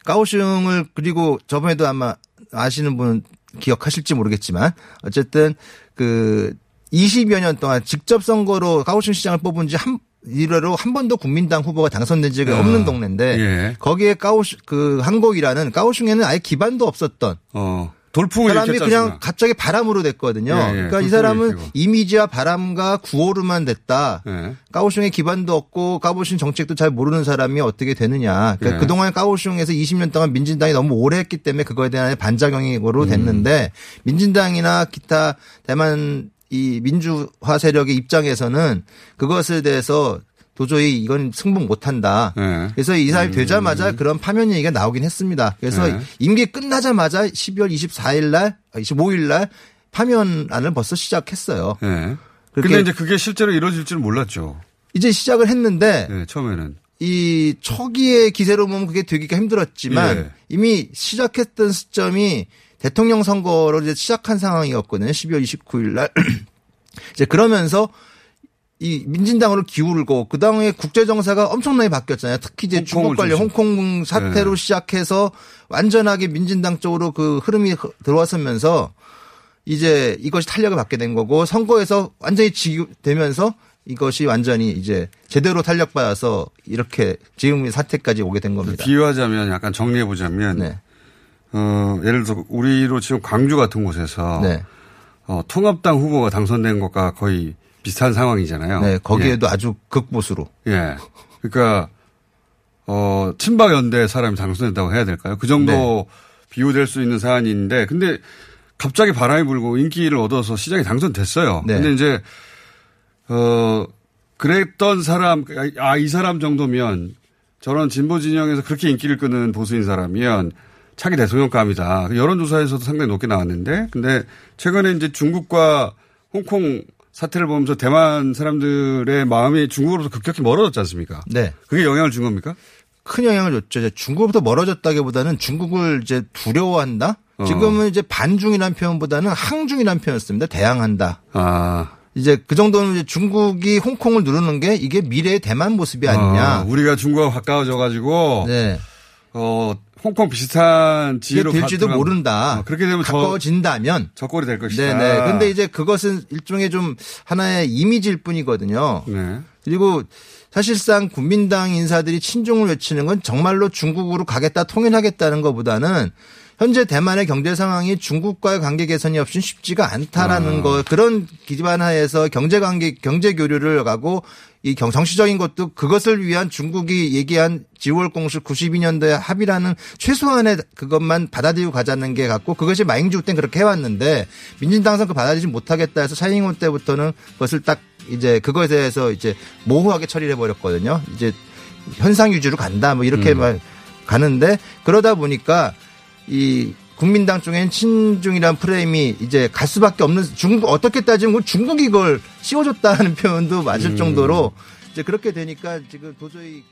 까오슝을 그리고 저번에도 아마 아시는 분 기억하실지 모르겠지만 어쨌든 그 20여 년 동안 직접 선거로 까오슝 시장을 뽑은 지 한 이래로 한 번도 국민당 후보가 당선된 적이 아, 없는 동네인데 예. 거기에 까오슝 그 한국이라는 까오슝에는 아예 기반도 없었던 어. 돌풍을 사람이 그냥? 갑자기 바람으로 됐거든요. 예, 예. 그러니까 이 사람은 일으키고. 이미지와 바람과 구호로만 됐다. 예. 까오슝의 기반도 없고 까오슝 정책도 잘 모르는 사람이 어떻게 되느냐. 그러니까 예. 그동안 까오슝에서 20년 동안 민진당이 너무 오래 했기 때문에 그거에 대한 반작용으로 됐는데 민진당이나 기타 대만 이 민주화 세력의 입장에서는 그것에 대해서 도저히 이건 승복 못한다. 예. 그래서 이 사람이 되자마자 그런 파면 얘기가 나오긴 했습니다. 그래서 네. 임기 끝나자마자 12월 24일 날, 25일 날 파면안을 벌써 시작했어요. 예. 그렇게 근데 이제 그게 실제로 이루어질 줄 몰랐죠. 이제 시작을 했는데 예, 처음에는. 이 초기의 기세로 보면 그게 되기가 힘들었지만 예. 이미 시작했던 시점이 대통령 선거로 이제 시작한 상황이었거든요. 12월 29일 날. 이제 그러면서 이 민진당으로 기울고 그 다음에 국제 정세가 엄청나게 바뀌었잖아요. 특히 이제 중국 관련. 홍콩 사태로 네. 시작해서 완전하게 민진당 쪽으로 그 흐름이 흐- 들어왔으면서 이제 이것이 탄력을 받게 된 거고 선거에서 완전히 지되면서 이것이 완전히 이제 제대로 탄력받아서 이렇게 지금의 사태까지 오게 된 겁니다. 비유하자면 약간 정리해 보자면 네. 어, 예를 들어서 우리로 지금 광주 같은 곳에서 네. 어, 통합당 후보가 당선된 것과 거의 비슷한 상황이잖아요. 네, 거기에도 아주 극보수로. 예. 예. 그러니까 어, 친박 연대 사람이 당선된다고 해야 될까요? 그 정도 네. 비유될 수 있는 사안인데 근데 갑자기 바람이 불고 인기를 얻어서 시장에 당선됐어요. 네. 근데 이제 어 그랬던 사람 아 이 사람 정도면 저런 진보 진영에서 그렇게 인기를 끄는 보수인 사람이면 차기 대통령감이다. 그 여론조사에서도 상당히 높게 나왔는데 근데 최근에 이제 중국과 홍콩 사태를 보면서 대만 사람들의 마음이 중국으로부터 급격히 멀어졌지 않습니까? 네. 그게 영향을 준 겁니까? 큰 영향을 줬죠. 이제 중국부터 멀어졌다기보다는 중국을 이제 두려워한다? 어. 지금은 이제 반중이라는 표현보다는 항중이라는 표현을 씁니다. 대항한다. 아. 이제 그 정도는 이제 중국이 홍콩을 누르는 게 이게 미래의 대만 모습이 아니냐. 어, 우리가 중국과 가까워져 가지고 네. 어 홍콩 비슷한 지혜로 될지도 가- 모른다. 어, 그렇게 되면 저 가까워진다면 저 꼴이 될 것이다. 네네. 근데 이제 그것은 일종의 좀 하나의 이미지일 뿐이거든요. 네. 그리고 사실상 국민당 인사들이 친중을 외치는 건 정말로 중국으로 가겠다 통일하겠다는 것보다는 현재 대만의 경제 상황이 중국과의 관계 개선이 없이 쉽지가 않다라는 아. 거 그런 기반 하에서 경제 관계 경제 교류를 가고 이 경- 정치적인 것도 그것을 위한 중국이 얘기한 지월 공식 92년도에 합의라는 최소한의 그것만 받아들이고 가자는 게 같고 그것이 마잉주 땐 그렇게 해왔는데 민진당선 그 받아들이지 못하겠다 해서 차잉원 때부터는 그것을 딱 이제 그것에 대해서 이제 모호하게 처리를 해버렸거든요. 이제 현상 유지로 간다 뭐 이렇게 음. 말 가는데 그러다 보니까 이 국민당 쪽엔 친중이라는 프레임이 이제 갈 수밖에 없는 중국 어떻게 따지면 그건 중국이 이걸 씌워줬다는 표현도 맞을 음. 정도로 이제 그렇게 되니까 지금 도저히